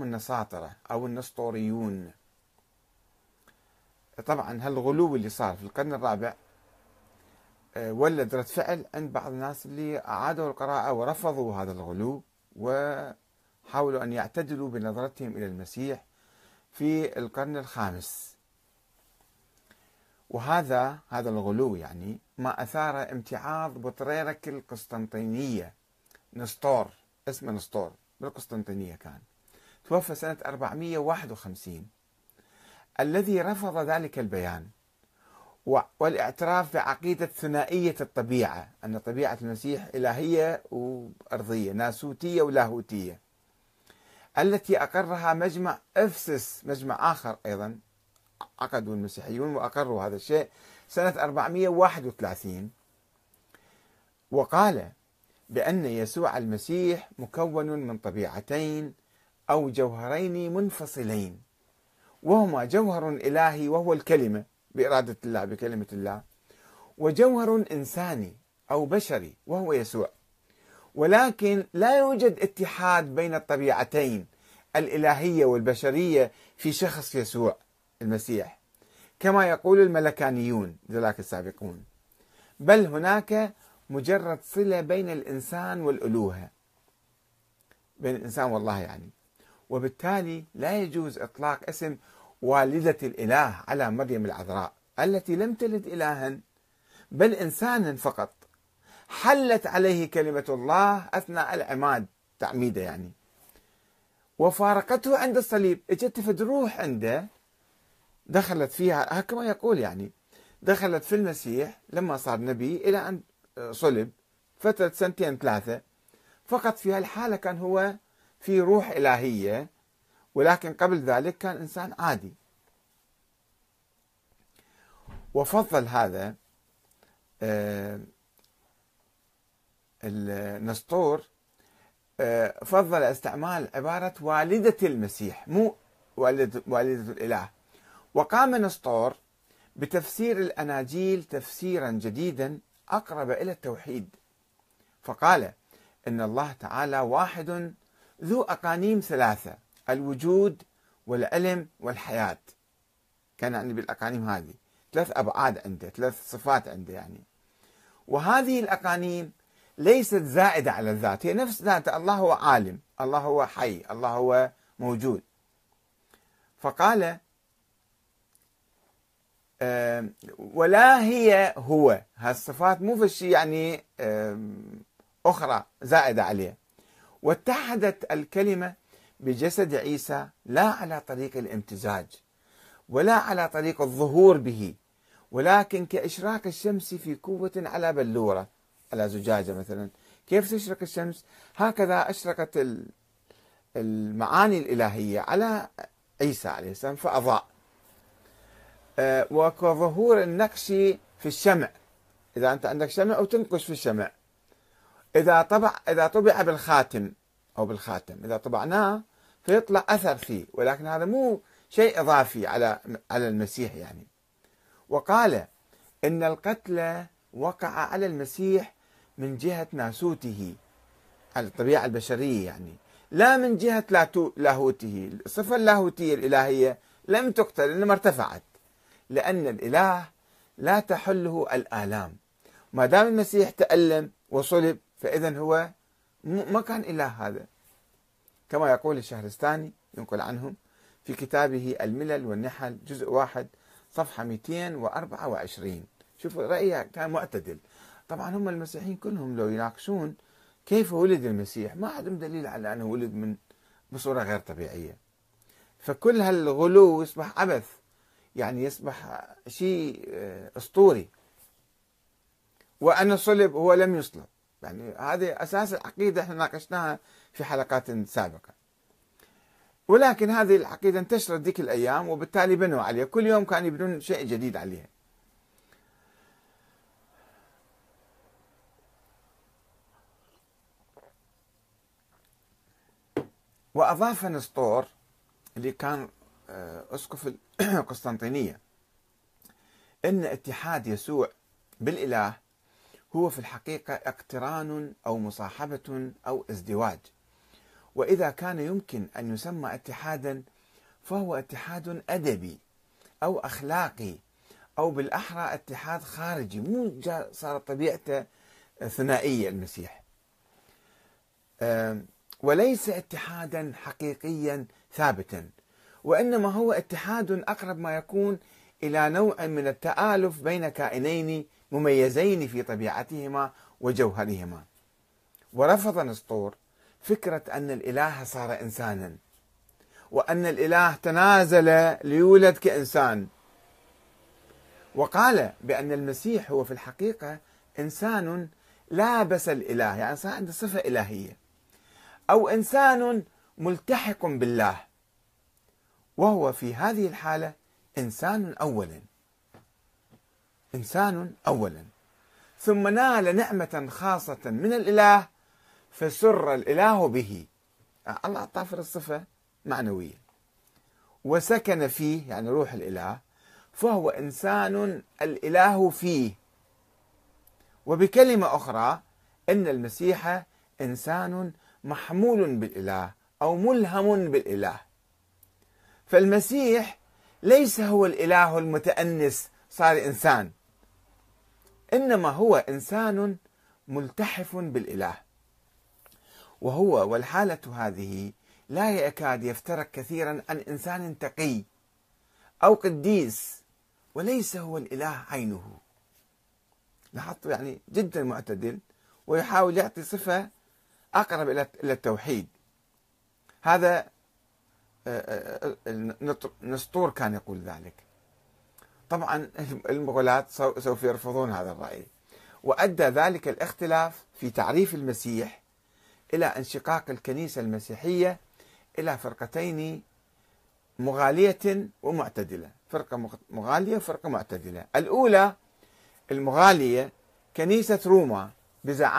النساطرة أو النسطوريون. طبعا هالغلو اللي صار في القرن الرابع آه، ولد رد فعل عند بعض الناس اللي أعادوا القراءة ورفضوا هذا الغلو وحاولوا أن يعتدلوا بنظرتهم إلى المسيح في القرن الخامس. وهذا هذا الغلو يعني ما أثار امتعاض بطريرك القسطنطينية. نسطور اسمه نسطور بالقسطنطينية كان. توفى سنة 451 الذي رفض ذلك البيان والاعتراف بعقيدة ثنائية الطبيعة أن طبيعة المسيح إلهية وأرضية ناسوتية ولاهوتية التي أقرها مجمع أفسس مجمع آخر أيضا عقدوا المسيحيون وأقروا هذا الشيء سنة 431 وقال بأن يسوع المسيح مكون من طبيعتين أو جوهرين منفصلين. وهما جوهر إلهي وهو الكلمة بإرادة الله بكلمة الله. وجوهر إنساني أو بشري وهو يسوع. ولكن لا يوجد اتحاد بين الطبيعتين الإلهية والبشرية في شخص يسوع المسيح. كما يقول الملكانيون ذلك السابقون. بل هناك مجرد صلة بين الإنسان والألوهة. بين الإنسان والله يعني. وبالتالي لا يجوز إطلاق اسم والدة الإله على مريم العذراء التي لم تلد إلها بل إنسانا فقط. حلت عليه كلمة الله أثناء العماد تعميده يعني. وفارقته عند الصليب. اجت فد روح عنده دخلت فيها كما يقول يعني دخلت في المسيح لما صار نبي إلى أن صلب فترة سنتين ثلاثة فقط في هالحالة كان هو في روح إلهية ولكن قبل ذلك كان إنسان عادي. وفضل هذا آه، النسطور آه، فضل استعمال عبارة والدة المسيح مو والدة, والدة الإله. وقام نسطور بتفسير الأناجيل تفسيرا جديدا أقرب إلى التوحيد. فقال إن الله تعالى واحد ذو أقانيم ثلاثة الوجود والعلم والحياة. كان يعني بالأقانيم هذه. ثلاث أبعاد عنده ثلاث صفات عنده يعني. وهذه الأقانيم ليست زائدة على الذات هي نفس ذاته الله هو عالم الله هو حي الله هو موجود. فقال ولا هي هو. هالصفات مو في شيء يعني أخرى زائدة عليه واتحدت الكلمة بجسد عيسى لا على طريق الامتزاج ولا على طريق الظهور به ولكن كإشراق الشمس في قوة على بلورة على زجاجة مثلا. كيف تشرق الشمس؟ هكذا أشرقت المعاني الإلهية على عيسى عليه السلام فأضاء. آه، وكظهور النقش في الشمع. إذا أنت عندك شمع أو تنقش في الشمع. إذا طبع إذا طبع بالخاتم أو بالخاتم إذا طبعناه فيطلع أثر فيه ولكن هذا مو شيء إضافي على على المسيح يعني. وقال إن القتل وقع على المسيح من جهة ناسوته على الطبيعة البشرية يعني لا من جهة لاهوته. الصفة اللاهوتية الإلهية لم تقتل إنما ارتفعت لأن الإله لا تحله الآلام. ما دام المسيح تألم وصلب فإذا هو ما كان إله هذا. كما يقول الشهرستاني ينقل عنهم في كتابه الملل والنحل جزء واحد صفحة 224 شوفوا رأيه كان معتدل. طبعا هم المسيحيين كلهم لو يناقشون كيف ولد المسيح ما عندهم دليل على أنه ولد من بصورة غير طبيعية. فكل هالغلو يصبح عبث يعني يصبح شيء آه، أسطوري. وأن الصلب هو لم يصلب. يعني هذه أساس العقيدة إحنا ناقشناها في حلقات سابقة. ولكن هذه العقيدة انتشرت ذيك الأيام وبالتالي بنوا عليها. كل يوم كانوا يبنون شيء جديد عليها. وأضاف نسطور اللي كان آه، أسقف القسطنطينية. إن اتحاد يسوع بالإله هو في الحقيقة اقتران أو مصاحبة أو ازدواج. وإذا كان يمكن أن يسمى اتحادا فهو اتحاد أدبي أو أخلاقي أو بالأحرى اتحاد خارجي مو صارت طبيعته ثنائية المسيح. وليس اتحادا حقيقيا ثابتا وإنما هو اتحاد أقرب ما يكون إلى نوع من التآلف بين كائنين مميزين في طبيعتهما وجوهرهما. ورفض نسطور فكرة أن الإله صار إنسانا وأن الإله تنازل ليولد كإنسان. وقال بأن المسيح هو في الحقيقة إنسان لابس الإله يعني صار عنده صفة إلهية. أو إنسان ملتحق بالله وهو في هذه الحالة إنسان أولا. إنسان أولا. ثم نال نعمة خاصة من الإله فسر الإله به. الله أعطاه الصفة معنوية. وسكن فيه يعني روح الإله فهو إنسان الإله فيه. وبكلمة أخرى أن المسيح إنسان محمول بالإله أو ملهم بالإله. فالمسيح ليس هو الإله المتأنس صار إنسان. إنما هو إنسان ملتحف بالإله. وهو والحالة هذه لا يكاد يفترق كثيرا عن إنسان تقي أو قديس وليس هو الإله عينه. لاحظت يعني جدا معتدل ويحاول يعطي صفة أقرب إلى التوحيد. هذا آه، آه، نسطور كان يقول ذلك. طبعا المغلاة سوف يرفضون هذا الرأي. وأدى ذلك الاختلاف في تعريف المسيح إلى انشقاق الكنيسة المسيحية إلى فرقتين مغالية ومعتدلة. فرقة مغالية وفرقة معتدلة. الأولى المغالية كنيسة روما بزعامة